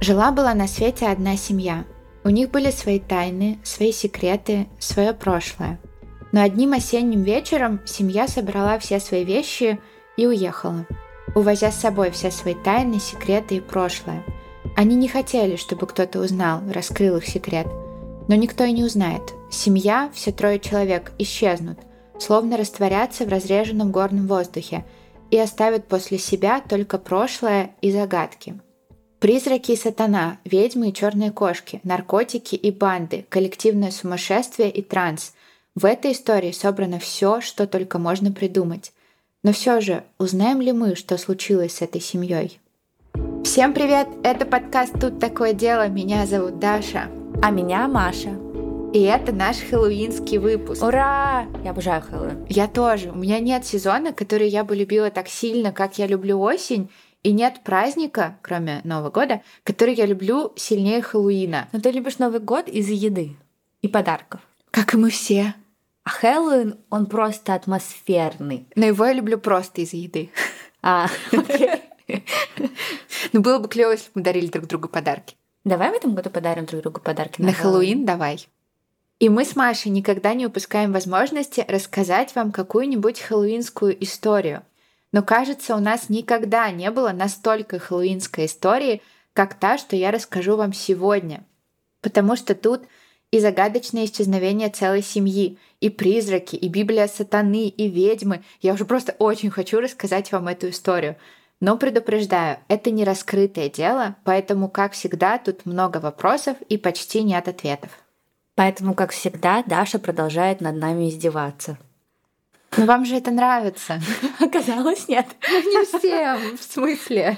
Жила-была на свете одна семья. У них были свои тайны, свои секреты, свое прошлое. Но одним осенним вечером семья собрала все свои вещи и уехала, увозя с собой все свои тайны, секреты и прошлое. Они не хотели, чтобы кто-то узнал, раскрыл их секрет. Но никто и не узнает. Семья, все трое человек, исчезнут, словно растворятся в разреженном горном воздухе и оставят после себя только прошлое и загадки – Призраки и сатана, ведьмы и черные кошки, наркотики и банды, коллективное сумасшествие и транс. В этой истории собрано все, что только можно придумать. Но все же, узнаем ли мы, что случилось с этой семьей? Всем привет! Это подкаст «Тут такое дело». Меня зовут Даша. А меня Маша. И это наш хэллоуинский выпуск. Ура! Я обожаю Хэллоуин. Я тоже. У меня нет сезона, который я бы любила так сильно, как я люблю осень. И нет праздника, кроме Нового года, который я люблю сильнее Хэллоуина. Но ты любишь Новый год из-за еды и подарков. Как и мы все. А Хэллоуин, он просто атмосферный. Но его я люблю просто из-за еды. А, окей. Ну, было бы клево, если бы мы дарили друг другу подарки. Давай в этом году подарим друг другу подарки на, на Хэллоуин. Давай. И мы с Машей никогда не упускаем возможности рассказать вам какую-нибудь хэллоуинскую историю. Но кажется, у нас никогда не было настолько хэллоуинской истории, как та, что я расскажу вам сегодня. Потому что тут и загадочное исчезновение целой семьи, и призраки, и Библия сатаны, и ведьмы. Я уже просто очень хочу рассказать вам эту историю. Но предупреждаю, это не раскрытое дело, поэтому, как всегда, тут много вопросов и почти нет ответов. Поэтому, как всегда, Даша продолжает над нами издеваться. Но вам же это нравится. Оказалось, нет. Ну, не всем, в смысле.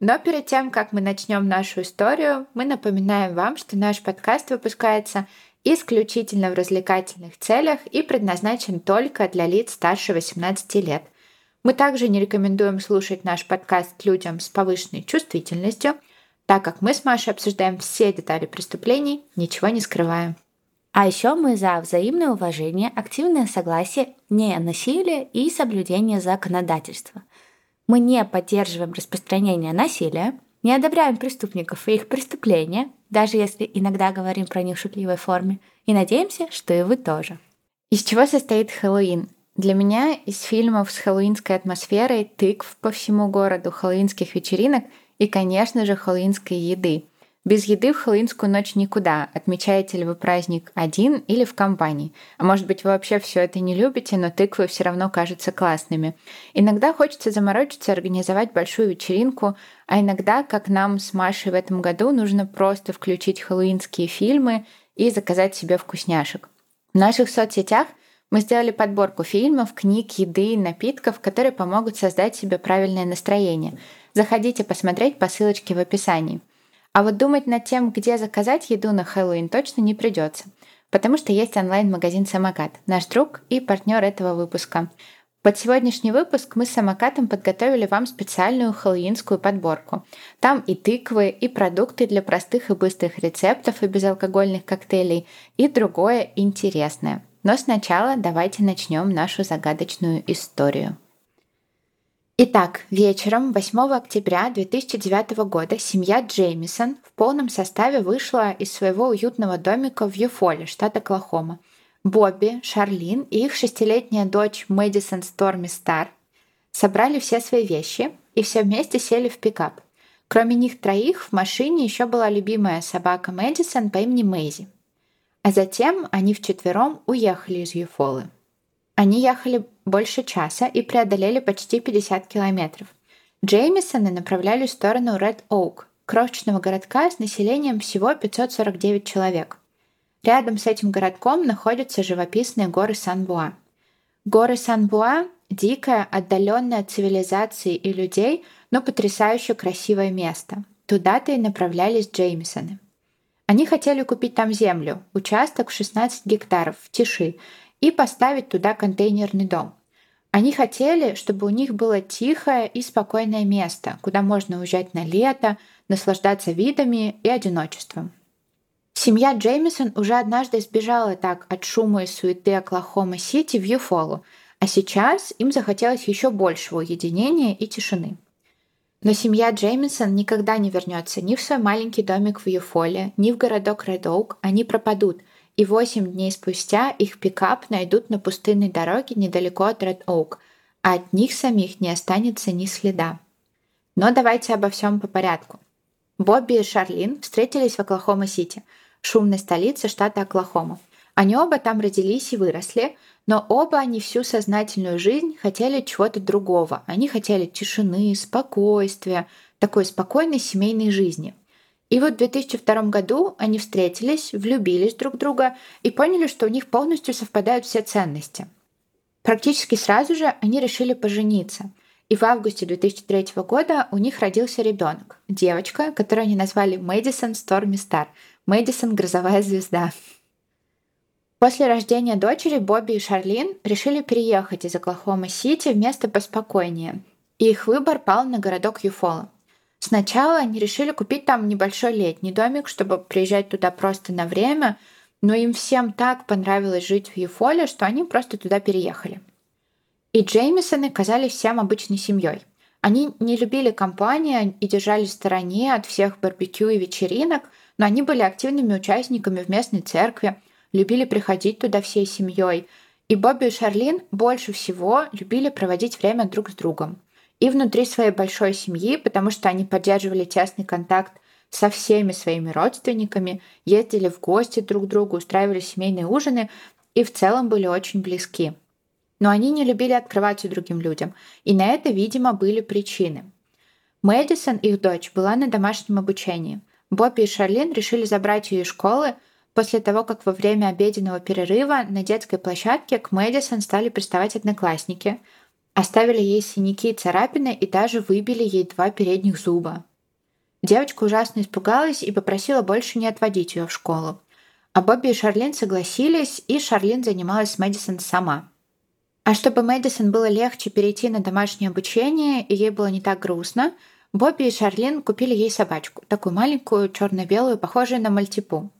Но перед тем, как мы начнем нашу историю, мы напоминаем вам, что наш подкаст выпускается исключительно в развлекательных целях и предназначен только для лиц старше 18 лет. Мы также не рекомендуем слушать наш подкаст людям с повышенной чувствительностью, так как мы с Машей обсуждаем все детали преступлений, ничего не скрываем. А еще мы за взаимное уважение, активное согласие, не насилие и соблюдение законодательства. Мы не поддерживаем распространение насилия, не одобряем преступников и их преступления, даже если иногда говорим про них в шутливой форме, и надеемся, что и вы тоже. Из чего состоит Хэллоуин? Для меня из фильмов с хэллоуинской атмосферой, тыкв по всему городу, хэллоуинских вечеринок и, конечно же, хэллоуинской еды – без еды в хэллоуинскую ночь никуда. Отмечаете ли вы праздник один или в компании? А может быть, вы вообще все это не любите, но тыквы все равно кажутся классными. Иногда хочется заморочиться, организовать большую вечеринку, а иногда, как нам с Машей в этом году, нужно просто включить хэллоуинские фильмы и заказать себе вкусняшек. В наших соцсетях мы сделали подборку фильмов, книг, еды и напитков, которые помогут создать себе правильное настроение. Заходите посмотреть по ссылочке в описании. А вот думать над тем, где заказать еду на Хэллоуин точно не придется, потому что есть онлайн-магазин «Самокат», наш друг и партнер этого выпуска. Под сегодняшний выпуск мы с самокатом подготовили вам специальную хэллоуинскую подборку. Там и тыквы, и продукты для простых и быстрых рецептов и безалкогольных коктейлей, и другое интересное. Но сначала давайте начнем нашу загадочную историю. Итак, вечером 8 октября 2009 года семья Джеймисон в полном составе вышла из своего уютного домика в Юфоле, штат Оклахома. Бобби, Шарлин и их шестилетняя дочь Мэдисон Сторми Стар собрали все свои вещи и все вместе сели в пикап. Кроме них троих в машине еще была любимая собака Мэдисон по имени Мэйзи. А затем они вчетвером уехали из Юфолы. Они ехали больше часа и преодолели почти 50 километров. Джеймисоны направлялись в сторону Ред Оук, крошечного городка с населением всего 549 человек. Рядом с этим городком находятся живописные горы Сан-Буа. Горы Сан-Буа – дикое, отдаленное от цивилизации и людей, но потрясающе красивое место. Туда-то и направлялись Джеймисоны. Они хотели купить там землю, участок в 16 гектаров, в тиши, и поставить туда контейнерный дом. Они хотели, чтобы у них было тихое и спокойное место, куда можно уезжать на лето, наслаждаться видами и одиночеством. Семья Джеймисон уже однажды избежала так от шума и суеты Оклахома-Сити в Юфолу, а сейчас им захотелось еще большего уединения и тишины. Но семья Джеймисон никогда не вернется ни в свой маленький домик в Юфоле, ни в городок Редоук. Они пропадут. И восемь дней спустя их пикап найдут на пустынной дороге недалеко от Ред Оук, а от них самих не останется ни следа. Но давайте обо всем по порядку. Бобби и Шарлин встретились в Оклахома-Сити, шумной столице штата Оклахома. Они оба там родились и выросли, но оба они всю сознательную жизнь хотели чего-то другого. Они хотели тишины, спокойствия, такой спокойной семейной жизни. И вот в 2002 году они встретились, влюбились друг в друга и поняли, что у них полностью совпадают все ценности. Практически сразу же они решили пожениться. И в августе 2003 года у них родился ребенок, девочка, которую они назвали Мэдисон Сторми Стар, Мэдисон Грозовая звезда. После рождения дочери Бобби и Шарлин решили переехать из Оклахома-Сити в место поспокойнее. И их выбор пал на городок Юфола. Сначала они решили купить там небольшой летний домик, чтобы приезжать туда просто на время, но им всем так понравилось жить в Юфоле, что они просто туда переехали. И Джеймисоны казались всем обычной семьей. Они не любили компанию и держались в стороне от всех барбекю и вечеринок, но они были активными участниками в местной церкви, любили приходить туда всей семьей. И Бобби и Шарлин больше всего любили проводить время друг с другом. И внутри своей большой семьи, потому что они поддерживали тесный контакт со всеми своими родственниками, ездили в гости друг к другу, устраивали семейные ужины и в целом были очень близки. Но они не любили открываться другим людям, и на это, видимо, были причины. Мэдисон, их дочь, была на домашнем обучении. Бобби и Шарлин решили забрать ее из школы, После того, как во время обеденного перерыва на детской площадке к Мэдисон стали приставать одноклассники, оставили ей синяки и царапины и даже выбили ей два передних зуба. Девочка ужасно испугалась и попросила больше не отводить ее в школу. А Бобби и Шарлин согласились, и Шарлин занималась с Мэдисон сама. А чтобы Мэдисон было легче перейти на домашнее обучение, и ей было не так грустно, Бобби и Шарлин купили ей собачку, такую маленькую, черно-белую, похожую на мальтипу.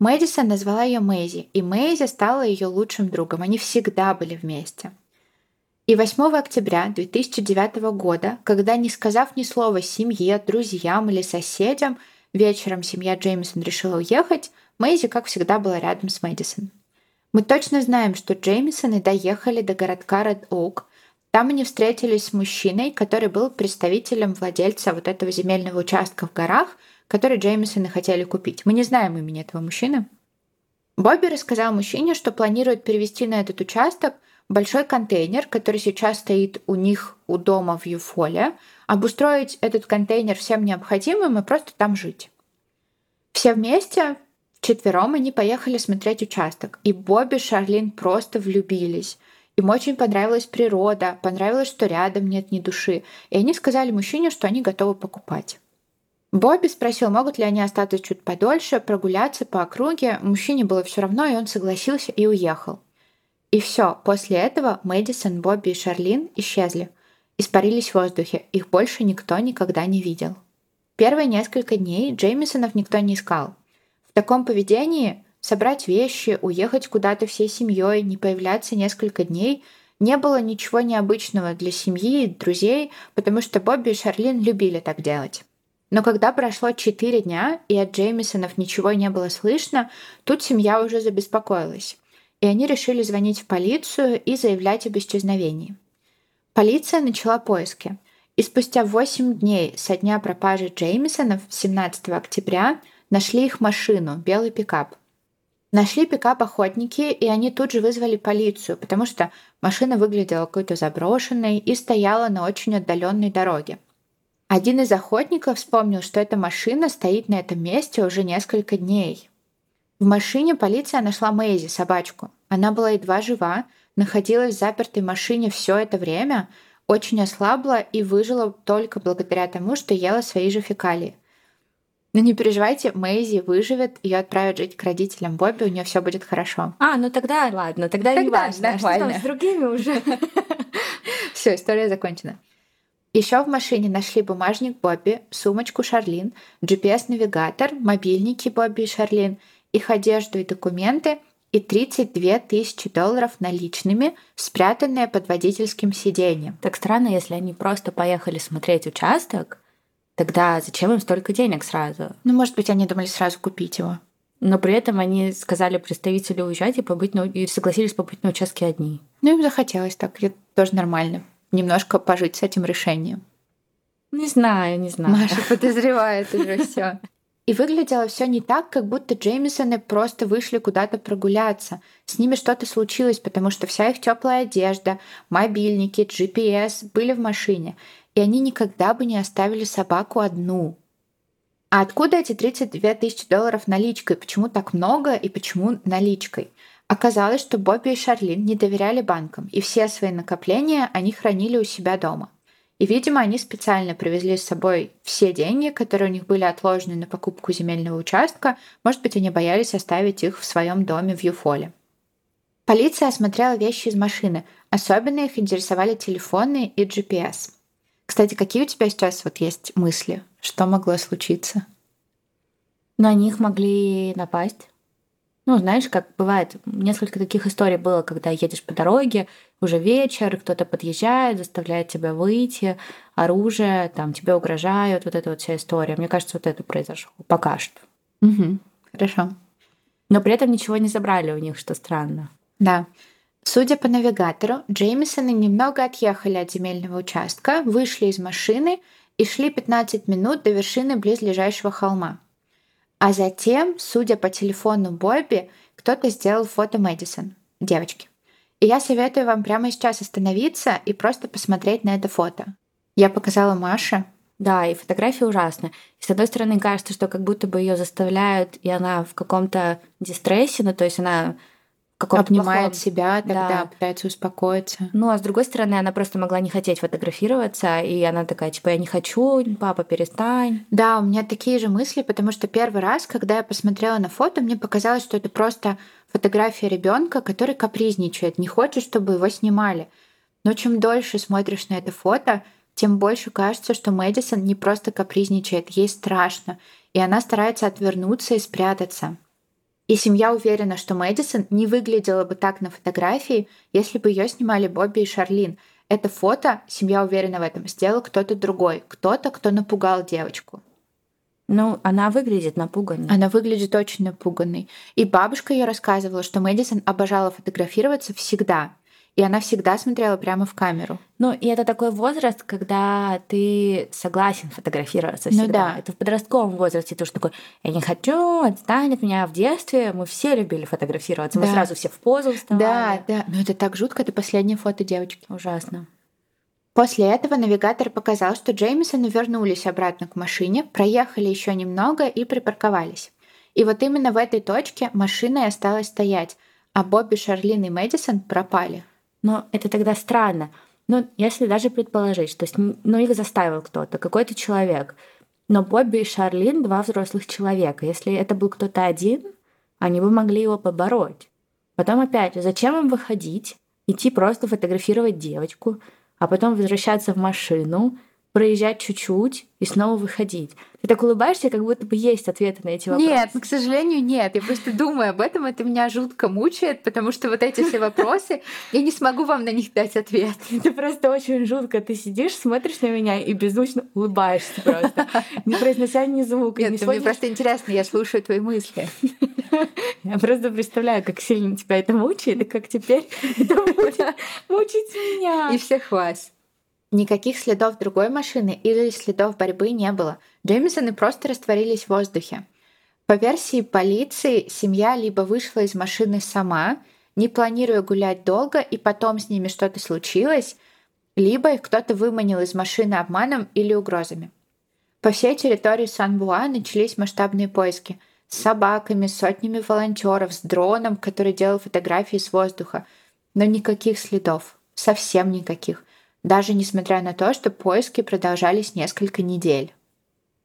Мэдисон назвала ее Мэйзи, и Мэйзи стала ее лучшим другом. Они всегда были вместе. И 8 октября 2009 года, когда, не сказав ни слова семье, друзьям или соседям, вечером семья Джеймисон решила уехать, Мэйзи, как всегда, была рядом с Мэдисон. Мы точно знаем, что Джеймисоны доехали до городка Ред Оук. Там они встретились с мужчиной, который был представителем владельца вот этого земельного участка в горах – который Джеймисоны хотели купить. Мы не знаем имени этого мужчины. Бобби рассказал мужчине, что планирует перевести на этот участок большой контейнер, который сейчас стоит у них у дома в Юфоле, обустроить этот контейнер всем необходимым и просто там жить. Все вместе, вчетвером, они поехали смотреть участок, и Бобби и Шарлин просто влюбились. Им очень понравилась природа, понравилось, что рядом нет ни души, и они сказали мужчине, что они готовы покупать. Бобби спросил, могут ли они остаться чуть подольше, прогуляться по округе. Мужчине было все равно, и он согласился и уехал. И все, после этого Мэдисон, Бобби и Шарлин исчезли. Испарились в воздухе, их больше никто никогда не видел. Первые несколько дней Джеймисонов никто не искал. В таком поведении собрать вещи, уехать куда-то всей семьей, не появляться несколько дней не было ничего необычного для семьи и друзей, потому что Бобби и Шарлин любили так делать. Но когда прошло четыре дня, и от Джеймисонов ничего не было слышно, тут семья уже забеспокоилась. И они решили звонить в полицию и заявлять об исчезновении. Полиция начала поиски. И спустя 8 дней со дня пропажи Джеймисонов 17 октября нашли их машину, белый пикап. Нашли пикап охотники, и они тут же вызвали полицию, потому что машина выглядела какой-то заброшенной и стояла на очень отдаленной дороге. Один из охотников вспомнил, что эта машина стоит на этом месте уже несколько дней. В машине полиция нашла Мэйзи, собачку. Она была едва жива, находилась в запертой машине все это время, очень ослабла и выжила только благодаря тому, что ела свои же фекалии. Но не переживайте, Мэйзи выживет, ее отправят жить к родителям Бобби, у нее все будет хорошо. А, ну тогда ладно, тогда, тогда не важно, что там с другими уже. Все, история закончена. Еще в машине нашли бумажник Бобби, сумочку Шарлин, GPS-навигатор, мобильники Бобби и Шарлин, их одежду и документы и 32 тысячи долларов наличными, спрятанные под водительским сиденьем. Так странно, если они просто поехали смотреть участок, Тогда зачем им столько денег сразу? Ну, может быть, они думали сразу купить его. Но при этом они сказали представителю уезжать и, побыть на, и согласились побыть на участке одни. Ну, им захотелось так, это тоже нормально. Немножко пожить с этим решением. Не знаю, не знаю. Маша подозревает уже все. И выглядело все не так, как будто Джеймисоны просто вышли куда-то прогуляться. С ними что-то случилось, потому что вся их теплая одежда, мобильники, GPS были в машине. И они никогда бы не оставили собаку одну. А откуда эти 32 тысячи долларов наличкой? Почему так много и почему наличкой? Оказалось, что Бобби и Шарлин не доверяли банкам, и все свои накопления они хранили у себя дома. И, видимо, они специально привезли с собой все деньги, которые у них были отложены на покупку земельного участка. Может быть, они боялись оставить их в своем доме в Юфоле. Полиция осмотрела вещи из машины. Особенно их интересовали телефоны и GPS. Кстати, какие у тебя сейчас вот есть мысли? Что могло случиться? На них могли напасть. Ну, знаешь, как бывает, несколько таких историй было, когда едешь по дороге, уже вечер, кто-то подъезжает, заставляет тебя выйти, оружие, там тебе угрожают, вот эта вот вся история. Мне кажется, вот это произошло пока что. Угу. Хорошо. Но при этом ничего не забрали у них, что странно. Да. Судя по навигатору, Джеймисоны немного отъехали от земельного участка, вышли из машины и шли 15 минут до вершины близлежащего холма. А затем, судя по телефону Бобби, кто-то сделал фото Мэдисон, девочки. И я советую вам прямо сейчас остановиться и просто посмотреть на это фото. Я показала Маше. Да, и фотография ужасная. И с одной стороны, кажется, что как будто бы ее заставляют, и она в каком-то дистрессе, ну то есть она каком-то обнимает плохом... себя, тогда да. пытается успокоиться. Ну, а с другой стороны, она просто могла не хотеть фотографироваться, и она такая, типа, я не хочу, папа, перестань. Да, у меня такие же мысли, потому что первый раз, когда я посмотрела на фото, мне показалось, что это просто фотография ребенка, который капризничает, не хочет, чтобы его снимали. Но чем дольше смотришь на это фото, тем больше кажется, что Мэдисон не просто капризничает, ей страшно, и она старается отвернуться и спрятаться. И семья уверена, что Мэдисон не выглядела бы так на фотографии, если бы ее снимали Бобби и Шарлин. Это фото, семья уверена в этом, сделал кто-то другой, кто-то, кто напугал девочку. Ну, она выглядит напуганной. Она выглядит очень напуганной. И бабушка ее рассказывала, что Мэдисон обожала фотографироваться всегда. И она всегда смотрела прямо в камеру. Ну, и это такой возраст, когда ты согласен фотографироваться всегда. Ну да. Это в подростковом возрасте ты уже такой, я не хочу, отстань от меня. В детстве мы все любили фотографироваться. Да. Мы сразу все в позу вставали. Да, да. Но это так жутко, это последнее фото девочки. Ужасно. После этого навигатор показал, что Джеймисоны вернулись обратно к машине, проехали еще немного и припарковались. И вот именно в этой точке машина и осталась стоять, а Бобби, Шарлин и Мэдисон пропали. Но это тогда странно. Ну, если даже предположить, что ну, их заставил кто-то, какой-то человек. Но Бобби и Шарлин — два взрослых человека. Если это был кто-то один, они бы могли его побороть. Потом опять, зачем им выходить, идти просто фотографировать девочку, а потом возвращаться в машину, проезжать чуть-чуть и снова выходить. Ты так улыбаешься, как будто бы есть ответы на эти вопросы. Нет, к сожалению, нет. Я просто думаю об этом, это меня жутко мучает, потому что вот эти все вопросы, я не смогу вам на них дать ответ. Это просто очень жутко. Ты сидишь, смотришь на меня и беззвучно улыбаешься просто, не произнося ни звука. Нет, мне просто интересно, я слушаю твои мысли. Я просто представляю, как сильно тебя это мучает, и как теперь это будет мучить меня. И всех вас. Никаких следов другой машины или следов борьбы не было. Джеймисоны просто растворились в воздухе. По версии полиции, семья либо вышла из машины сама, не планируя гулять долго, и потом с ними что-то случилось, либо их кто-то выманил из машины обманом или угрозами. По всей территории Сан-Буа начались масштабные поиски с собаками, сотнями волонтеров, с дроном, который делал фотографии с воздуха. Но никаких следов. Совсем никаких даже несмотря на то, что поиски продолжались несколько недель.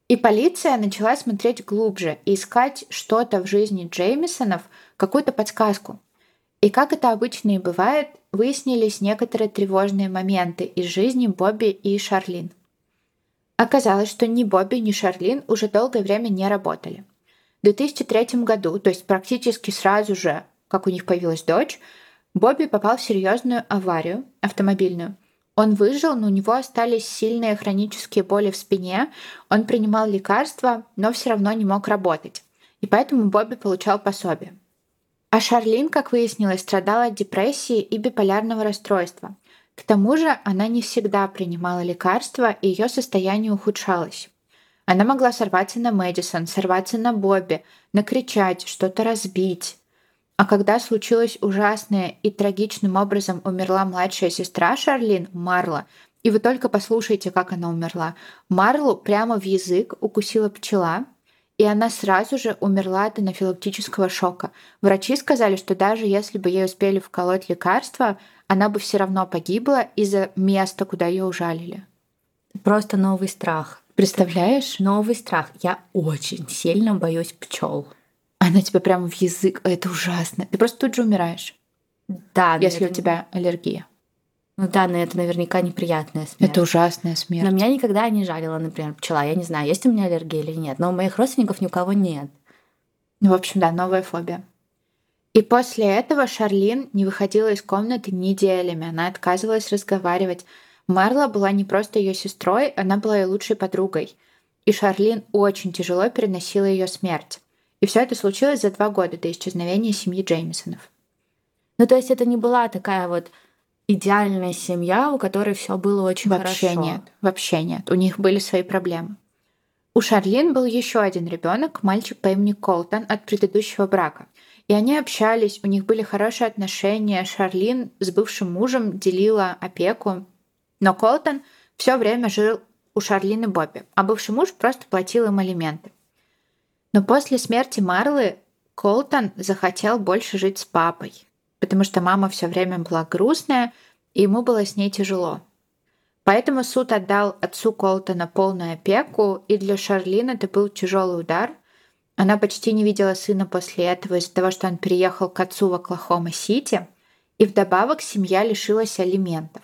И полиция начала смотреть глубже и искать что-то в жизни Джеймисонов, какую-то подсказку. И как это обычно и бывает, выяснились некоторые тревожные моменты из жизни Бобби и Шарлин. Оказалось, что ни Бобби, ни Шарлин уже долгое время не работали. В 2003 году, то есть практически сразу же, как у них появилась дочь, Бобби попал в серьезную аварию автомобильную – Он выжил, но у него остались сильные хронические боли в спине. Он принимал лекарства, но все равно не мог работать. И поэтому Бобби получал пособие. А Шарлин, как выяснилось, страдала от депрессии и биполярного расстройства. К тому же она не всегда принимала лекарства, и ее состояние ухудшалось. Она могла сорваться на Мэдисон, сорваться на Бобби, накричать, что-то разбить. А когда случилось ужасное и трагичным образом умерла младшая сестра Шарлин, Марла, и вы только послушайте, как она умерла. Марлу прямо в язык укусила пчела, и она сразу же умерла от анафилактического шока. Врачи сказали, что даже если бы ей успели вколоть лекарства, она бы все равно погибла из-за места, куда ее ужалили. Просто новый страх. Представляешь? Новый страх. Я очень сильно боюсь пчел. Она тебе прямо в язык. Это ужасно. Ты просто тут же умираешь. Да. Если наверное... у тебя аллергия. Ну да, но это наверняка неприятная смерть. Это ужасная смерть. Но меня никогда не жалила, например, пчела. Я не знаю, есть у меня аллергия или нет. Но у моих родственников ни у кого нет. Ну, в общем, да, новая фобия. И после этого Шарлин не выходила из комнаты неделями. Она отказывалась разговаривать. Марла была не просто ее сестрой, она была ее лучшей подругой. И Шарлин очень тяжело переносила ее смерть. И все это случилось за два года до исчезновения семьи Джеймисонов. Ну, то есть это не была такая вот идеальная семья, у которой все было очень вообще хорошо. Вообще нет, вообще нет. У них были свои проблемы. У Шарлин был еще один ребенок, мальчик по имени Колтон от предыдущего брака. И они общались, у них были хорошие отношения. Шарлин с бывшим мужем делила опеку. Но Колтон все время жил у Шарлин и Бобби, а бывший муж просто платил им алименты. Но после смерти Марлы Колтон захотел больше жить с папой, потому что мама все время была грустная, и ему было с ней тяжело. Поэтому суд отдал отцу Колтона полную опеку, и для Шарлин это был тяжелый удар. Она почти не видела сына после этого из-за того, что он переехал к отцу в Оклахома-Сити, и вдобавок семья лишилась алиментов.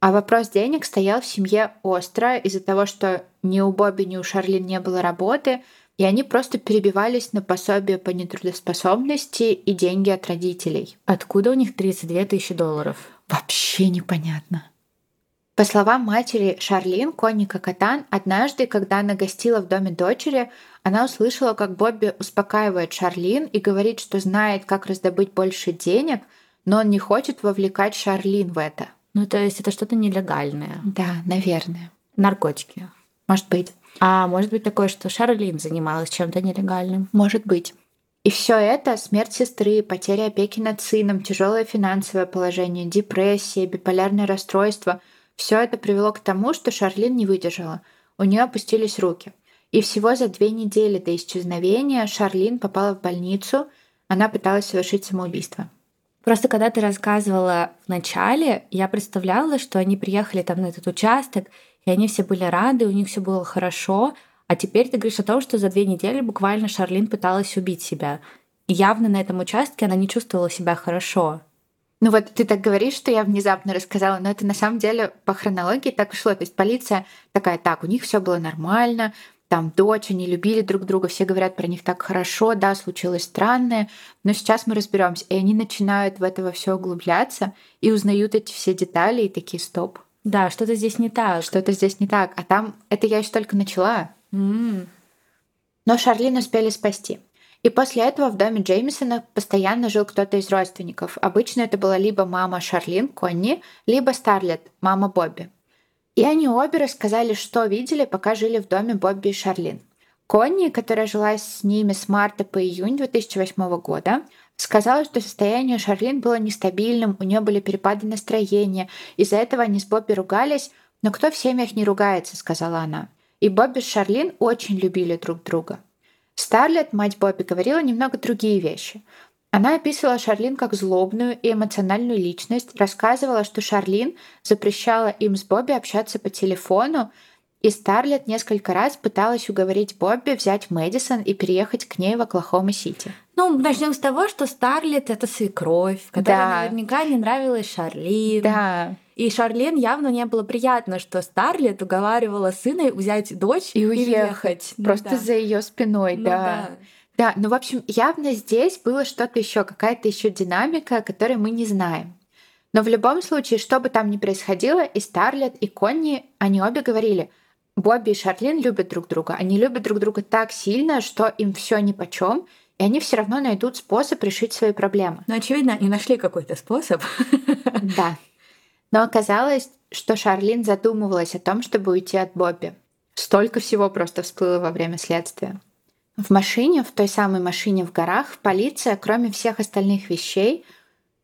А вопрос денег стоял в семье остро из-за того, что ни у Бобби, ни у Шарлин не было работы – и они просто перебивались на пособие по нетрудоспособности и деньги от родителей. Откуда у них 32 тысячи долларов? Вообще непонятно. По словам матери Шарлин, Конника Катан, однажды, когда она гостила в доме дочери, она услышала, как Бобби успокаивает Шарлин и говорит, что знает, как раздобыть больше денег, но он не хочет вовлекать Шарлин в это. Ну, то есть это что-то нелегальное. Да, наверное. Наркотики. Может быть. А может быть такое, что Шарлин занималась чем-то нелегальным? Может быть. И все это смерть сестры, потеря опеки над сыном, тяжелое финансовое положение, депрессия, биполярное расстройство все это привело к тому, что Шарлин не выдержала. У нее опустились руки. И всего за две недели до исчезновения Шарлин попала в больницу. Она пыталась совершить самоубийство. Просто когда ты рассказывала в начале, я представляла, что они приехали там на этот участок, и они все были рады, у них все было хорошо. А теперь ты говоришь о том, что за две недели буквально Шарлин пыталась убить себя. И явно на этом участке она не чувствовала себя хорошо. Ну вот ты так говоришь, что я внезапно рассказала, но это на самом деле по хронологии так и шло. То есть полиция такая, так, у них все было нормально, там дочь, они любили друг друга, все говорят про них так хорошо, да, случилось странное, но сейчас мы разберемся. И они начинают в это все углубляться и узнают эти все детали и такие, стоп, да, что-то здесь не так. Что-то здесь не так. А там это я еще только начала. Mm. Но Шарлин успели спасти. И после этого в доме Джеймисона постоянно жил кто-то из родственников. Обычно это была либо мама Шарлин, Конни, либо Старлет, мама Бобби. И они обе рассказали, что видели, пока жили в доме Бобби и Шарлин. Конни, которая жила с ними с марта по июнь 2008 года, Сказала, что состояние Шарлин было нестабильным, у нее были перепады настроения. Из-за этого они с Бобби ругались, но кто в семьях не ругается, сказала она. И Бобби с Шарлин очень любили друг друга. Старлет, мать Бобби, говорила немного другие вещи. Она описывала Шарлин как злобную и эмоциональную личность, рассказывала, что Шарлин запрещала им с Бобби общаться по телефону, и Старлет несколько раз пыталась уговорить Бобби взять Мэдисон и переехать к ней в Оклахома-Сити. Ну, начнем с того, что Старлет это свекровь, которая да. наверняка не нравилась Шарлин. Да. И Шарлин явно не было приятно, что Старлет уговаривала сына взять дочь и уехать. Ну, просто да. за ее спиной, ну, да. да. Да, ну, в общем, явно здесь было что-то еще, какая-то еще динамика, которой мы не знаем. Но в любом случае, что бы там ни происходило, и Старлет, и Конни, они обе говорили, Бобби и Шарлин любят друг друга. Они любят друг друга так сильно, что им все ни по чем, и они все равно найдут способ решить свои проблемы. Ну, очевидно, они нашли какой-то способ. Да. Но оказалось, что Шарлин задумывалась о том, чтобы уйти от Бобби. Столько всего просто всплыло во время следствия. В машине, в той самой машине в горах, полиция, кроме всех остальных вещей,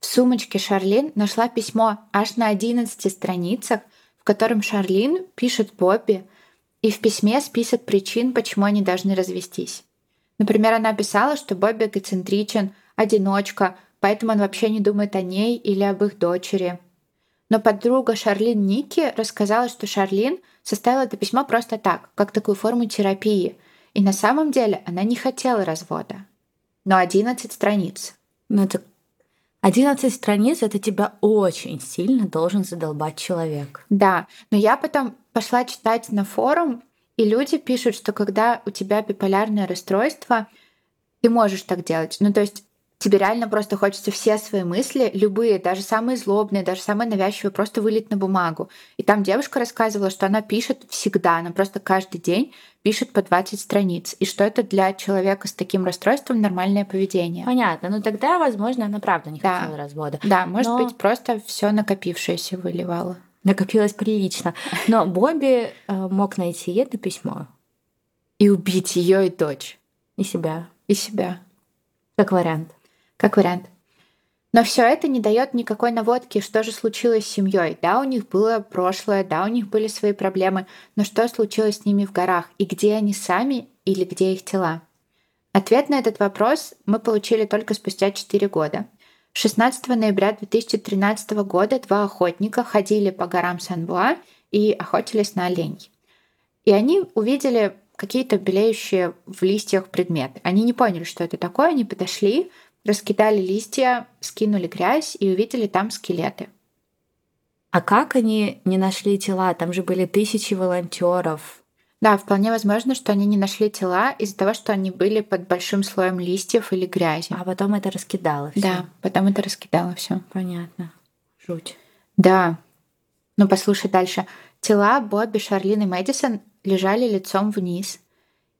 в сумочке Шарлин нашла письмо аж на 11 страницах, в котором Шарлин пишет Бобби, и в письме список причин, почему они должны развестись. Например, она писала, что Бобби эгоцентричен, одиночка, поэтому он вообще не думает о ней или об их дочери. Но подруга Шарлин Ники рассказала, что Шарлин составила это письмо просто так, как такую форму терапии. И на самом деле она не хотела развода. Но 11 страниц. Ну это 11 страниц это тебя очень сильно должен задолбать человек. Да, но я потом пошла читать на форум, и люди пишут, что когда у тебя биполярное расстройство, ты можешь так делать. Ну, то есть тебе реально просто хочется все свои мысли, любые, даже самые злобные, даже самые навязчивые, просто вылить на бумагу. И там девушка рассказывала, что она пишет всегда, она просто каждый день пишет по 20 страниц. И что это для человека с таким расстройством нормальное поведение. Понятно. Ну тогда, возможно, она правда не да. хотела развода. Да, может Но... быть, просто все накопившееся выливала накопилось прилично. Но Бобби э, мог найти это письмо. И убить ее и дочь. И себя. И себя. Как вариант. Как вариант. Но все это не дает никакой наводки, что же случилось с семьей. Да, у них было прошлое, да, у них были свои проблемы, но что случилось с ними в горах и где они сами или где их тела? Ответ на этот вопрос мы получили только спустя 4 года. 16 ноября 2013 года два охотника ходили по горам Сан-Буа и охотились на оленей. И они увидели какие-то белеющие в листьях предметы. Они не поняли, что это такое, они подошли, раскидали листья, скинули грязь и увидели там скелеты. А как они не нашли тела? Там же были тысячи волонтеров, да, вполне возможно, что они не нашли тела из-за того, что они были под большим слоем листьев или грязи. А потом это раскидало всё. Да, потом это раскидало все. Понятно. Жуть. Да. Ну, послушай дальше. Тела Бобби, Шарлин и Мэдисон лежали лицом вниз.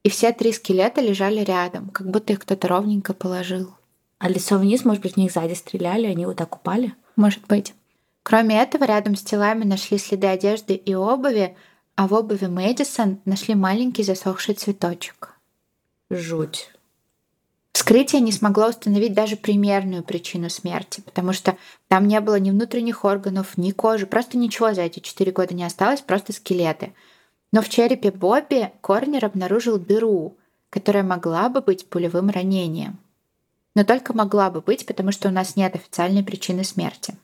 И все три скелета лежали рядом, как будто их кто-то ровненько положил. А лицом вниз, может быть, в них сзади стреляли, они вот так упали? Может быть. Кроме этого, рядом с телами нашли следы одежды и обуви, а в обуви Мэдисон нашли маленький засохший цветочек. Жуть. Вскрытие не смогло установить даже примерную причину смерти, потому что там не было ни внутренних органов, ни кожи, просто ничего за эти четыре года не осталось, просто скелеты. Но в черепе Бобби Корнер обнаружил дыру, которая могла бы быть пулевым ранением. Но только могла бы быть, потому что у нас нет официальной причины смерти.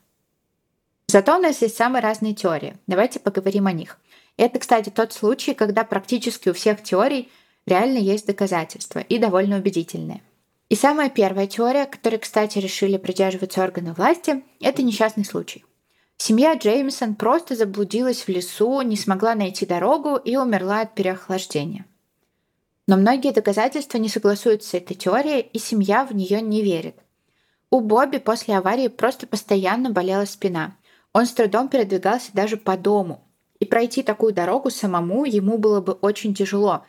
Зато у нас есть самые разные теории. Давайте поговорим о них. Это, кстати, тот случай, когда практически у всех теорий реально есть доказательства и довольно убедительные. И самая первая теория, которой, кстати, решили придерживаться органы власти, это несчастный случай. Семья Джеймсон просто заблудилась в лесу, не смогла найти дорогу и умерла от переохлаждения. Но многие доказательства не согласуются с этой теорией, и семья в нее не верит. У Бобби после аварии просто постоянно болела спина. Он с трудом передвигался даже по дому, и пройти такую дорогу самому ему было бы очень тяжело.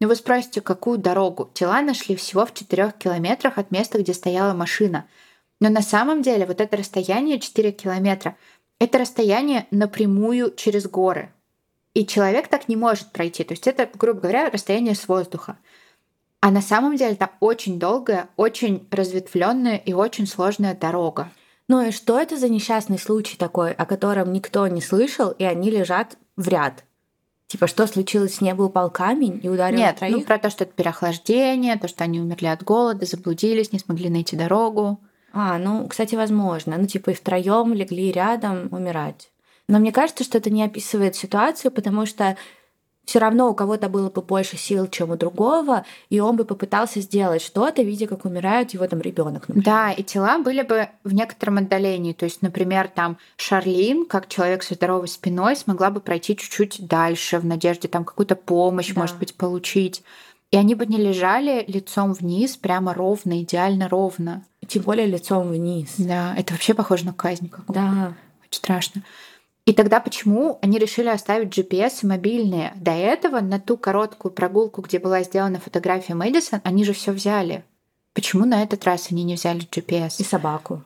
Но вы спросите, какую дорогу? Тела нашли всего в 4 километрах от места, где стояла машина. Но на самом деле вот это расстояние 4 километра — это расстояние напрямую через горы. И человек так не может пройти. То есть это, грубо говоря, расстояние с воздуха. А на самом деле это очень долгая, очень разветвленная и очень сложная дорога. Ну и что это за несчастный случай такой, о котором никто не слышал, и они лежат в ряд? Типа, что случилось, с неба упал камень и ударил Нет, троих? ну про то, что это переохлаждение, то, что они умерли от голода, заблудились, не смогли найти дорогу. А, ну, кстати, возможно. Ну, типа, и втроем легли рядом умирать. Но мне кажется, что это не описывает ситуацию, потому что все равно у кого-то было бы больше сил, чем у другого, и он бы попытался сделать что-то, видя, как умирает его там ребенок. Да, и тела были бы в некотором отдалении. То есть, например, там Шарлин, как человек со здоровой спиной, смогла бы пройти чуть-чуть дальше в надежде там какую-то помощь, да. может быть, получить. И они бы не лежали лицом вниз, прямо ровно, идеально ровно. тем более лицом вниз. Да, это вообще похоже на казнь какую-то. Да. Очень страшно. И тогда почему они решили оставить GPS мобильные? До этого на ту короткую прогулку, где была сделана фотография Мэдисон, они же все взяли. Почему на этот раз они не взяли GPS? И собаку.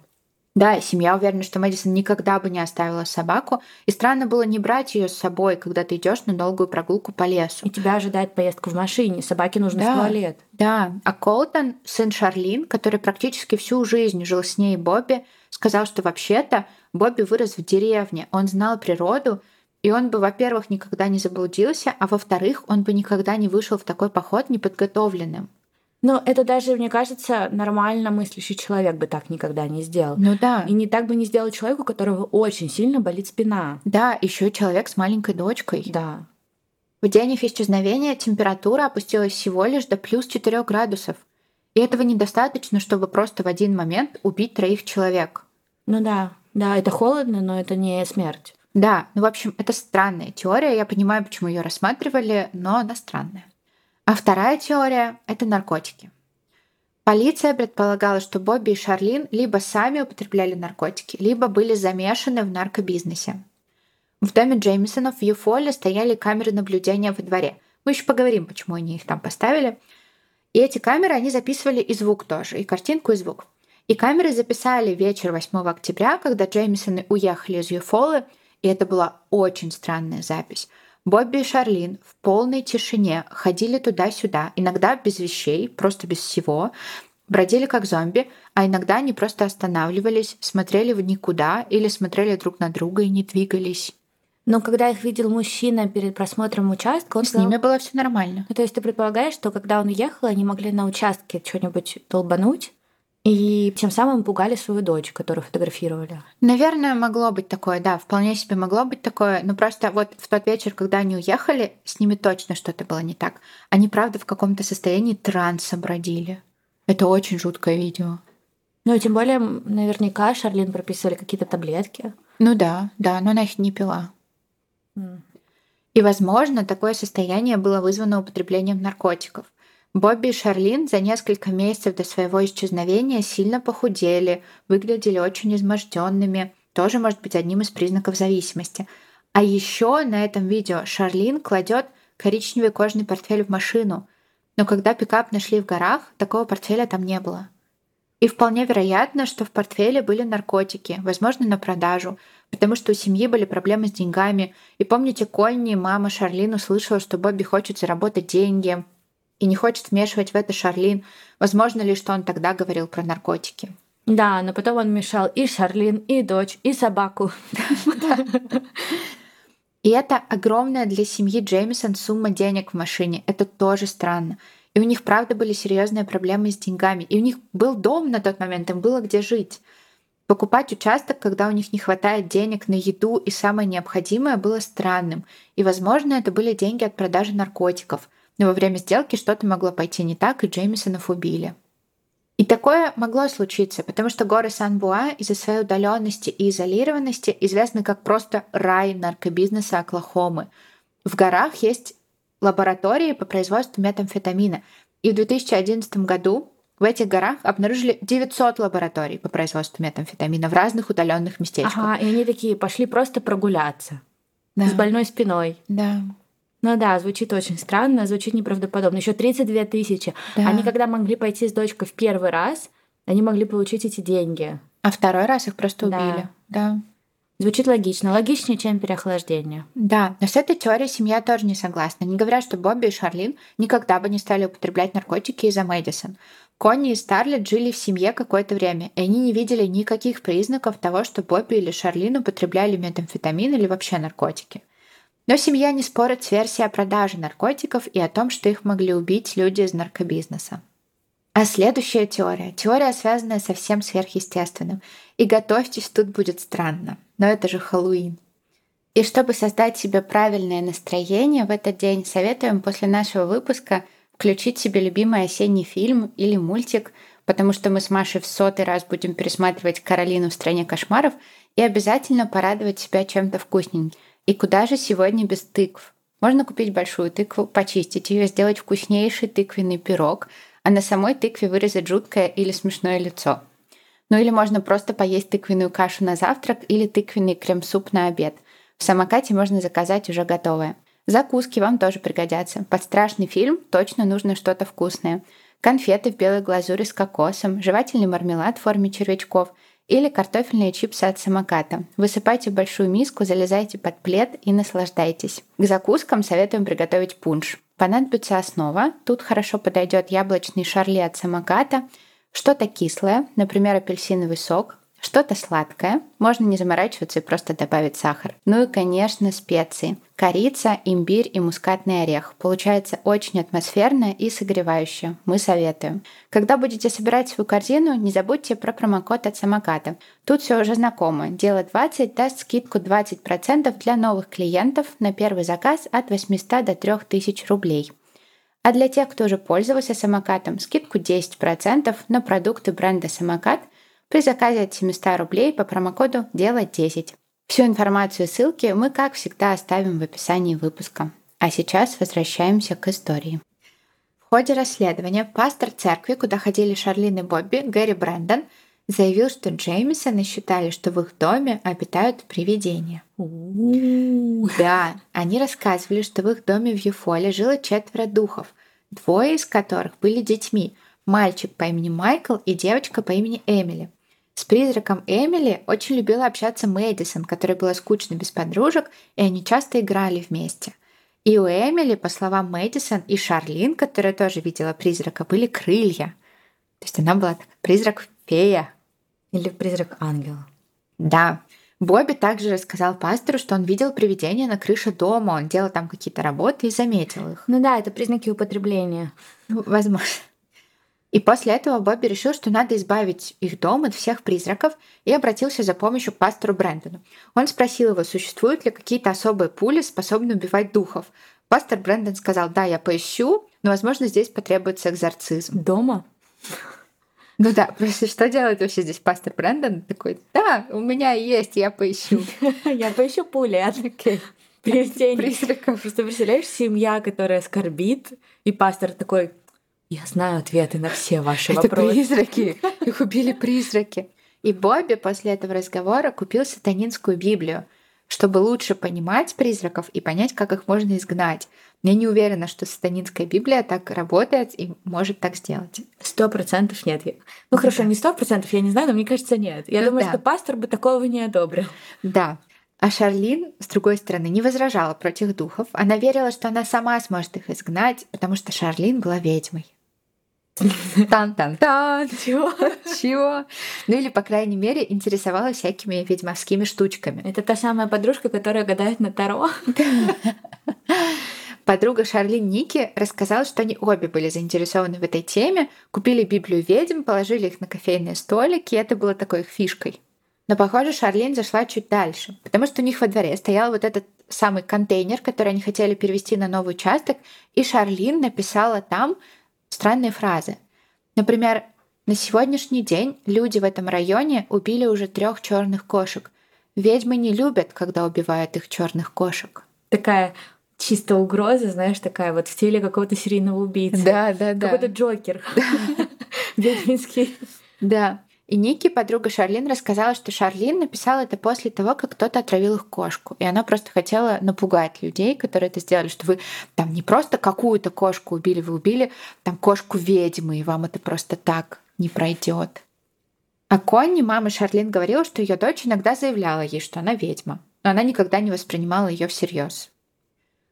Да, семья уверена, что Мэдисон никогда бы не оставила собаку. И странно было не брать ее с собой, когда ты идешь на долгую прогулку по лесу. И тебя ожидает поездка в машине. Собаке нужно Да. в туалет. Да, а Колтон, сын Шарлин, который практически всю жизнь жил с ней и Бобби, сказал, что вообще-то Бобби вырос в деревне, он знал природу, и он бы, во-первых, никогда не заблудился, а во-вторых, он бы никогда не вышел в такой поход неподготовленным. Но это даже, мне кажется, нормально мыслящий человек бы так никогда не сделал. Ну да. И не так бы не сделал человеку, у которого очень сильно болит спина. Да, еще человек с маленькой дочкой. Да. В день их исчезновения температура опустилась всего лишь до плюс 4 градусов. И этого недостаточно, чтобы просто в один момент убить троих человек. Ну да. Да, это холодно, но это не смерть. Да, ну в общем, это странная теория. Я понимаю, почему ее рассматривали, но она странная. А вторая теория — это наркотики. Полиция предполагала, что Бобби и Шарлин либо сами употребляли наркотики, либо были замешаны в наркобизнесе. В доме Джеймисонов в Юфоле стояли камеры наблюдения во дворе. Мы еще поговорим, почему они их там поставили. И эти камеры, они записывали и звук тоже, и картинку, и звук. И камеры записали вечер 8 октября, когда Джеймисоны уехали из Юфолы, и это была очень странная запись. Бобби и Шарлин в полной тишине ходили туда-сюда, иногда без вещей, просто без всего, бродили как зомби, а иногда они просто останавливались, смотрели в никуда или смотрели друг на друга и не двигались. Но когда их видел мужчина перед просмотром участка, он С сказал- ними было все нормально. Ну, то есть ты предполагаешь, что когда он уехал, они могли на участке что-нибудь долбануть, и тем самым пугали свою дочь, которую фотографировали. Наверное, могло быть такое, да, вполне себе могло быть такое. Но просто вот в тот вечер, когда они уехали, с ними точно что-то было не так. Они, правда, в каком-то состоянии транса бродили. Это очень жуткое видео. Ну и тем более, наверняка Шарлин прописывали какие-то таблетки. Ну да, да, но она их не пила. М. И, возможно, такое состояние было вызвано употреблением наркотиков. Бобби и Шарлин за несколько месяцев до своего исчезновения сильно похудели, выглядели очень изможденными. Тоже может быть одним из признаков зависимости. А еще на этом видео Шарлин кладет коричневый кожаный портфель в машину. Но когда пикап нашли в горах, такого портфеля там не было. И вполне вероятно, что в портфеле были наркотики, возможно, на продажу, потому что у семьи были проблемы с деньгами. И помните, Конни, мама Шарлин услышала, что Бобби хочет заработать деньги и не хочет вмешивать в это Шарлин. Возможно ли, что он тогда говорил про наркотики? Да, но потом он мешал и Шарлин, и дочь, и собаку. И это огромная для семьи Джеймисон сумма денег в машине. Это тоже странно. И у них, правда, были серьезные проблемы с деньгами. И у них был дом на тот момент, им было где жить. Покупать участок, когда у них не хватает денег на еду и самое необходимое, было странным. И, возможно, это были деньги от продажи наркотиков. Но во время сделки что-то могло пойти не так, и Джеймисонов убили. И такое могло случиться, потому что горы Сан-Буа из-за своей удаленности и изолированности известны как просто рай наркобизнеса Оклахомы. В горах есть лаборатории по производству метамфетамина. И в 2011 году в этих горах обнаружили 900 лабораторий по производству метамфетамина в разных удаленных местечках. Ага, и они такие пошли просто прогуляться Да. с больной спиной. Да. Ну да, звучит очень странно, звучит неправдоподобно. Еще 32 тысячи. Да. Они когда могли пойти с дочкой в первый раз, они могли получить эти деньги. А второй раз их просто Да. убили. Да. Звучит логично. Логичнее, чем переохлаждение. Да, но с этой теорией семья тоже не согласна. Они говорят, что Бобби и Шарлин никогда бы не стали употреблять наркотики из-за Мэдисон. Конни и Старлет жили в семье какое-то время, и они не видели никаких признаков того, что Бобби или Шарлин употребляли метамфетамин или вообще наркотики. Но семья не спорит с версией о продаже наркотиков и о том, что их могли убить люди из наркобизнеса. А следующая теория – теория, связанная со всем сверхъестественным. И готовьтесь, тут будет странно. Но это же Хэллоуин. И чтобы создать себе правильное настроение в этот день, советуем после нашего выпуска включить себе любимый осенний фильм или мультик, потому что мы с Машей в сотый раз будем пересматривать «Каролину в стране кошмаров» и обязательно порадовать себя чем-то вкусненьким. И куда же сегодня без тыкв? Можно купить большую тыкву, почистить ее, сделать вкуснейший тыквенный пирог, а на самой тыкве вырезать жуткое или смешное лицо. Ну или можно просто поесть тыквенную кашу на завтрак или тыквенный крем-суп на обед. В самокате можно заказать уже готовое. Закуски вам тоже пригодятся. Под страшный фильм точно нужно что-то вкусное. Конфеты в белой глазури с кокосом, жевательный мармелад в форме червячков или картофельные чипсы от самоката. Высыпайте в большую миску, залезайте под плед и наслаждайтесь. К закускам советуем приготовить пунш. Понадобится основа. Тут хорошо подойдет яблочный шарли от самоката, что-то кислое, например, апельсиновый сок, что-то сладкое, можно не заморачиваться и просто добавить сахар. Ну и, конечно, специи. Корица, имбирь и мускатный орех. Получается очень атмосферно и согревающе. Мы советуем. Когда будете собирать свою корзину, не забудьте про промокод от самоката. Тут все уже знакомо. Дело 20 даст скидку 20% для новых клиентов на первый заказ от 800 до 3000 рублей. А для тех, кто уже пользовался самокатом, скидку 10% на продукты бренда «Самокат» – при заказе от 700 рублей по промокоду «Делать 10». Всю информацию и ссылки мы, как всегда, оставим в описании выпуска. А сейчас возвращаемся к истории. В ходе расследования пастор церкви, куда ходили Шарлин и Бобби, Гэри Брэндон, заявил, что Джеймисоны считали, что в их доме обитают привидения. Да, они рассказывали, что в их доме в Юфоле жило четверо духов, двое из которых были детьми – мальчик по имени Майкл и девочка по имени Эмили. С призраком Эмили очень любила общаться Мэдисон, которая была скучна без подружек, и они часто играли вместе. И у Эмили, по словам Мэдисон и Шарлин, которая тоже видела призрака, были крылья. То есть она была призрак-фея. Или призрак-ангел. Да. Бобби также рассказал пастору, что он видел привидения на крыше дома, он делал там какие-то работы и заметил их. Ну да, это признаки употребления. Возможно. И после этого Бобби решил, что надо избавить их дом от всех призраков и обратился за помощью к пастору Брэндону. Он спросил его, существуют ли какие-то особые пули, способные убивать духов. Пастор Брэндон сказал, да, я поищу, но, возможно, здесь потребуется экзорцизм. Дома? Ну да, просто что делает вообще здесь пастор Брэндон? Такой, да, у меня есть, я поищу. Я поищу пули, окей. Призраков. Просто представляешь, семья, которая скорбит, и пастор такой, я знаю ответы на все ваши Это вопросы. призраки. Их убили призраки. И Бобби после этого разговора купил сатанинскую Библию, чтобы лучше понимать призраков и понять, как их можно изгнать. Я не уверена, что сатанинская Библия так работает и может так сделать. Сто процентов нет. Ну хорошо, не сто процентов, я не знаю, но мне кажется, нет. Я Ну думаю, да. что пастор бы такого не одобрил. Да. А Шарлин, с другой стороны, не возражала против духов. Она верила, что она сама сможет их изгнать, потому что Шарлин была ведьмой. Тан-тан-тан. Чего? Чего? Ну или, по крайней мере, интересовалась всякими ведьмовскими штучками. Это та самая подружка, которая гадает на Таро. Подруга Шарлин Ники рассказала, что они обе были заинтересованы в этой теме, купили Библию ведьм, положили их на кофейные столики, и это было такой их фишкой. Но, похоже, Шарлин зашла чуть дальше, потому что у них во дворе стоял вот этот самый контейнер, который они хотели перевести на новый участок, и Шарлин написала там странные фразы. Например, на сегодняшний день люди в этом районе убили уже трех черных кошек. Ведьмы не любят, когда убивают их черных кошек. Такая чисто угроза, знаешь, такая вот в стиле какого-то серийного убийцы. Да, да, Какой-то Джокер. Ведьминский. Да. И Ники, подруга Шарлин, рассказала, что Шарлин написала это после того, как кто-то отравил их кошку. И она просто хотела напугать людей, которые это сделали, что вы там не просто какую-то кошку убили, вы убили там кошку ведьмы, и вам это просто так не пройдет. А Конни, мама Шарлин, говорила, что ее дочь иногда заявляла ей, что она ведьма, но она никогда не воспринимала ее всерьез.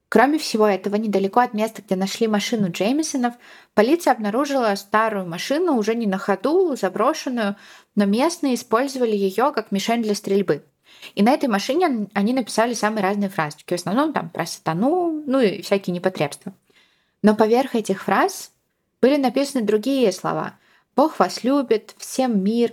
Кроме всего этого, недалеко от места, где нашли машину Джеймисонов, полиция обнаружила старую машину, уже не на ходу, заброшенную, но местные использовали ее как мишень для стрельбы. И на этой машине они написали самые разные фразочки, в основном там про сатану, ну и всякие непотребства. Но поверх этих фраз были написаны другие слова. «Бог вас любит», «Всем мир»,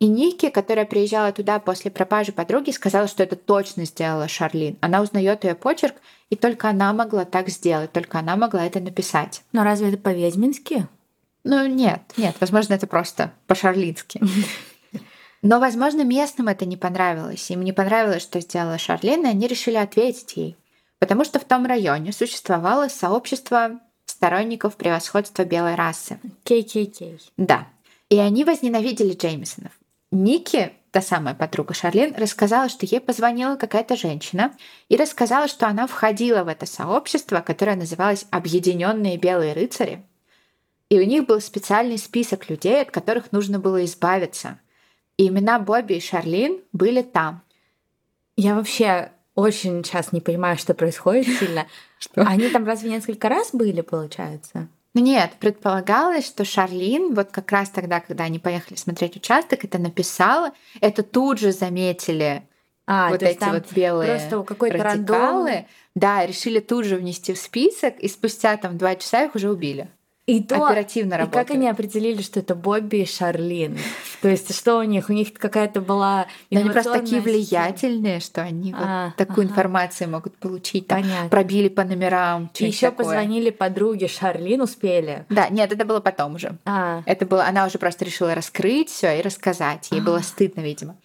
и Ники, которая приезжала туда после пропажи подруги, сказала, что это точно сделала Шарлин. Она узнает ее почерк, и только она могла так сделать, только она могла это написать. Но разве это по-ведьмински? Ну нет, нет, возможно, это просто по-шарлински. Но, возможно, местным это не понравилось. Им не понравилось, что сделала Шарлин, и они решили ответить ей. Потому что в том районе существовало сообщество сторонников превосходства белой расы. Кей-кей-кей. Да. И они возненавидели Джеймисонов. Ники, та самая подруга Шарлин, рассказала, что ей позвонила какая-то женщина и рассказала, что она входила в это сообщество, которое называлось «Объединенные белые рыцари». И у них был специальный список людей, от которых нужно было избавиться. И имена Бобби и Шарлин были там. Я вообще очень сейчас не понимаю, что происходит сильно. Что? Они там разве несколько раз были, получается? Ну нет, предполагалось, что Шарлин вот как раз тогда, когда они поехали смотреть участок, это написала, это тут же заметили а, вот эти вот белые просто какой-то радикалы. Да, решили тут же внести в список, и спустя там два часа их уже убили. И то, оперативно работают. И как они определили, что это Бобби и Шарлин? То есть что у них? У них какая-то была да Они просто такие влиятельные, что они а, вот такую ага. информацию могут получить. Там, пробили по номерам. И еще позвонили подруге Шарлин, успели? Да, нет, это было потом уже. А. Это было, она уже просто решила раскрыть все и рассказать. Ей а. было стыдно, видимо.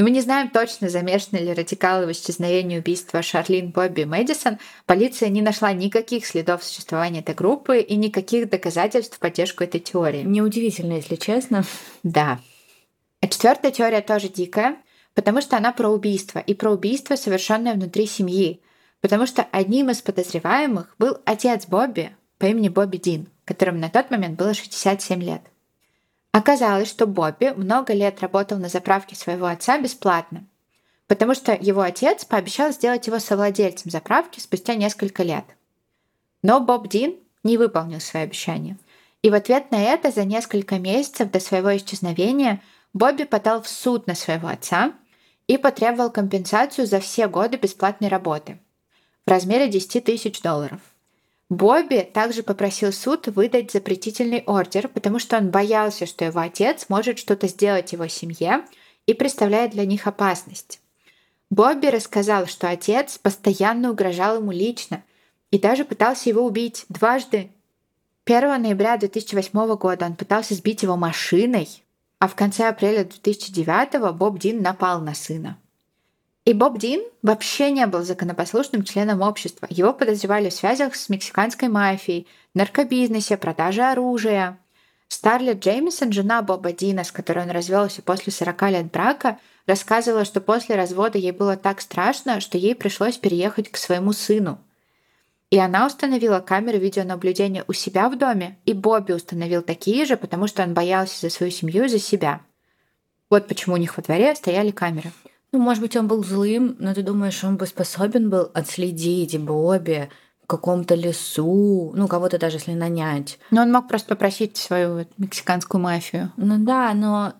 Но мы не знаем точно, замешаны ли радикалы в исчезновении убийства Шарлин Бобби Мэдисон. Полиция не нашла никаких следов существования этой группы и никаких доказательств в поддержку этой теории. Неудивительно, если честно. Да. А четвертая теория тоже дикая, потому что она про убийство. И про убийство, совершенное внутри семьи. Потому что одним из подозреваемых был отец Бобби по имени Бобби Дин, которому на тот момент было 67 лет. Оказалось, что Бобби много лет работал на заправке своего отца бесплатно, потому что его отец пообещал сделать его совладельцем заправки спустя несколько лет. Но Боб Дин не выполнил свои обещания. И в ответ на это за несколько месяцев до своего исчезновения Бобби подал в суд на своего отца и потребовал компенсацию за все годы бесплатной работы в размере 10 тысяч долларов. Бобби также попросил суд выдать запретительный ордер, потому что он боялся, что его отец может что-то сделать его семье и представляет для них опасность. Бобби рассказал, что отец постоянно угрожал ему лично и даже пытался его убить дважды. 1 ноября 2008 года он пытался сбить его машиной, а в конце апреля 2009 Боб Дин напал на сына. И Боб Дин вообще не был законопослушным членом общества. Его подозревали в связях с мексиканской мафией, наркобизнесе, продаже оружия. Старлет Джеймисон, жена Боба Дина, с которой он развелся после 40 лет брака, рассказывала, что после развода ей было так страшно, что ей пришлось переехать к своему сыну. И она установила камеры видеонаблюдения у себя в доме, и Бобби установил такие же, потому что он боялся за свою семью и за себя. Вот почему у них во дворе стояли камеры. Ну, может быть, он был злым, но ты думаешь, он бы способен был отследить Бобби в каком-то лесу, ну, кого-то даже если нанять. Но он мог просто попросить свою мексиканскую мафию. Ну да, но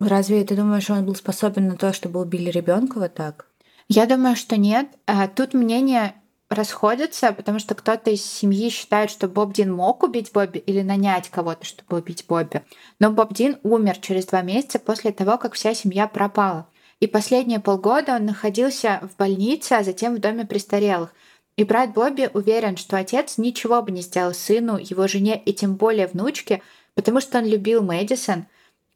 разве ты думаешь, он был способен на то, чтобы убили ребенка вот так? Я думаю, что нет. А тут мнения расходятся, потому что кто-то из семьи считает, что Боб Дин мог убить Бобби или нанять кого-то, чтобы убить Бобби. Но Боб Дин умер через два месяца после того, как вся семья пропала. И последние полгода он находился в больнице, а затем в доме престарелых. И брат Бобби уверен, что отец ничего бы не сделал сыну, его жене и тем более внучке, потому что он любил Мэдисон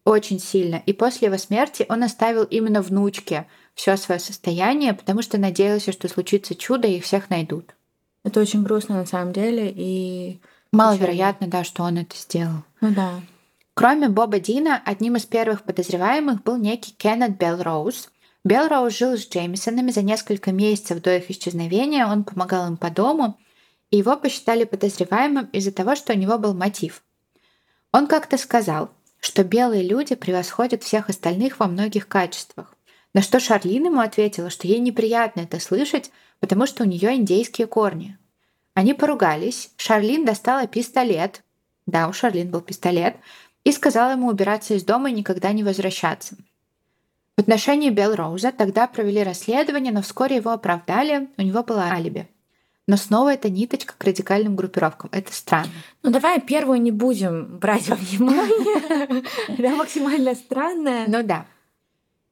очень сильно. И после его смерти он оставил именно внучке все свое состояние, потому что надеялся, что случится чудо и их всех найдут. Это очень грустно на самом деле и маловероятно, да, что он это сделал. Ну да. Кроме Боба Дина, одним из первых подозреваемых был некий Кеннет Белроуз. Белроуз жил с Джеймисонами за несколько месяцев до их исчезновения, он помогал им по дому, и его посчитали подозреваемым из-за того, что у него был мотив. Он как-то сказал, что белые люди превосходят всех остальных во многих качествах. На что Шарлин ему ответила, что ей неприятно это слышать, потому что у нее индейские корни. Они поругались, Шарлин достала пистолет, да, у Шарлин был пистолет, и сказала ему убираться из дома и никогда не возвращаться. В отношении Белл Роуза тогда провели расследование, но вскоре его оправдали, у него было алиби. Но снова это ниточка к радикальным группировкам. Это странно. Ну давай первую не будем брать во внимание. Да, максимально странная. Ну да.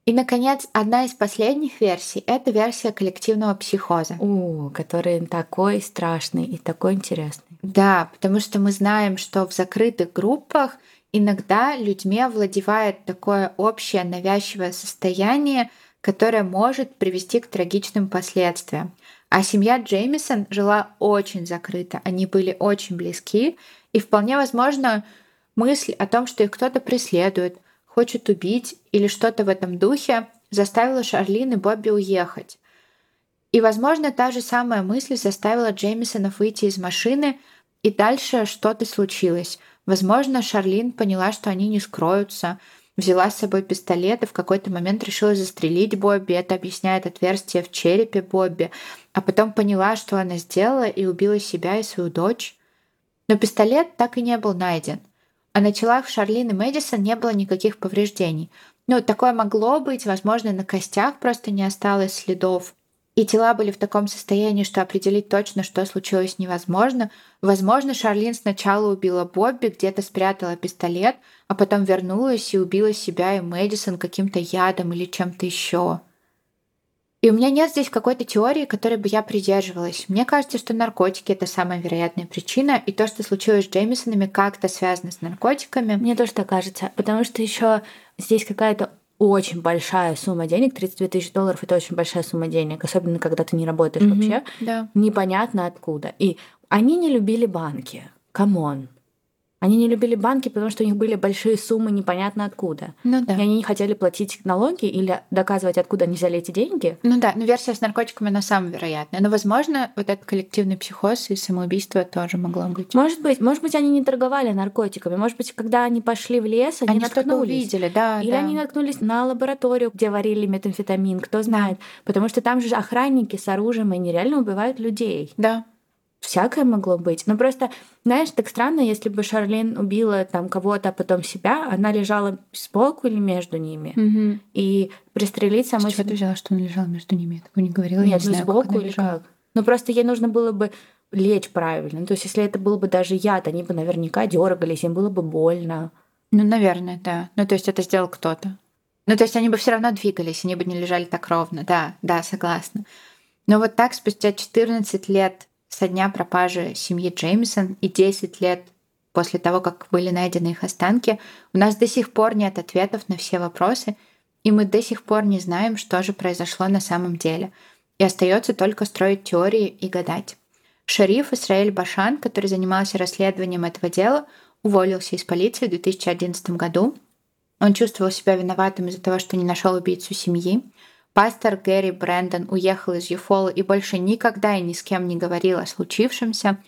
И, наконец, одна из последних версий — это версия коллективного психоза. О, который такой страшный и такой интересный. Да, потому что мы знаем, что в закрытых группах иногда людьми овладевает такое общее навязчивое состояние, которое может привести к трагичным последствиям. А семья Джеймисон жила очень закрыто, они были очень близки, и вполне возможно мысль о том, что их кто-то преследует, хочет убить или что-то в этом духе, заставило Шарлин и Бобби уехать. И, возможно, та же самая мысль заставила Джеймисонов выйти из машины, и дальше что-то случилось. Возможно, Шарлин поняла, что они не скроются, взяла с собой пистолет и в какой-то момент решила застрелить Бобби. Это объясняет отверстие в черепе Бобби. А потом поняла, что она сделала и убила себя и свою дочь. Но пистолет так и не был найден. А на телах Шарлин и Мэдисон не было никаких повреждений. Ну, такое могло быть, возможно, на костях просто не осталось следов. И тела были в таком состоянии, что определить точно, что случилось, невозможно. Возможно, Шарлин сначала убила Бобби, где-то спрятала пистолет, а потом вернулась и убила себя и Мэдисон каким-то ядом или чем-то еще. И у меня нет здесь какой-то теории, которой бы я придерживалась. Мне кажется, что наркотики это самая вероятная причина, и то, что случилось с Джеймисонами, как-то связано с наркотиками. Мне тоже так кажется, потому что еще здесь какая-то очень большая сумма денег, 32 тысячи долларов это очень большая сумма денег, особенно когда ты не работаешь mm-hmm, вообще. Да. Непонятно откуда. И они не любили банки. Come on. Они не любили банки, потому что у них были большие суммы непонятно откуда. Ну да. И они не хотели платить налоги или доказывать, откуда они взяли эти деньги. Ну да, но версия с наркотиками, она самая вероятная. Но, возможно, вот этот коллективный психоз и самоубийство тоже могло быть. Может быть. Может быть, они не торговали наркотиками. Может быть, когда они пошли в лес, они, они наткнулись. увидели, да. Или да. они наткнулись на лабораторию, где варили метамфетамин, кто знает. Да. Потому что там же охранники с оружием, они реально убивают людей. Да всякое могло быть. Но просто, знаешь, так странно, если бы Шарлин убила там кого-то, а потом себя, она лежала сбоку или между ними. Угу. И пристрелить самой... С чего ты взяла, что она лежала между ними? Я такого не говорила, Нет, я не ну, знаю, сбоку как или как. Ну просто ей нужно было бы лечь правильно. Ну, то есть, если это был бы даже яд, они бы наверняка дергались, им было бы больно. Ну, наверное, да. Ну, то есть это сделал кто-то. Ну, то есть они бы все равно двигались, они бы не лежали так ровно. Да, да, согласна. Но вот так спустя 14 лет со дня пропажи семьи Джеймисон и 10 лет после того, как были найдены их останки, у нас до сих пор нет ответов на все вопросы, и мы до сих пор не знаем, что же произошло на самом деле. И остается только строить теории и гадать. Шериф Исраэль Башан, который занимался расследованием этого дела, уволился из полиции в 2011 году. Он чувствовал себя виноватым из-за того, что не нашел убийцу семьи. Пастор Гэри Брэндон уехал из Юфола и больше никогда и ни с кем не говорил о случившемся,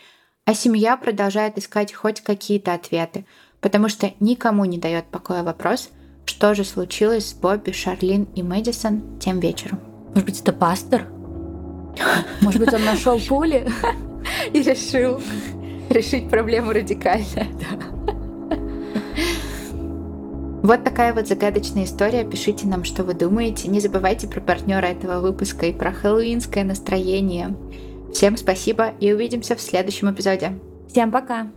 а семья продолжает искать хоть какие-то ответы, потому что никому не дает покоя вопрос, что же случилось с Бобби, Шарлин и Мэдисон тем вечером. Может быть, это пастор? Может быть, он нашел пули и решил решить проблему радикально. Вот такая вот загадочная история. Пишите нам, что вы думаете. Не забывайте про партнера этого выпуска и про хэллоуинское настроение. Всем спасибо и увидимся в следующем эпизоде. Всем пока!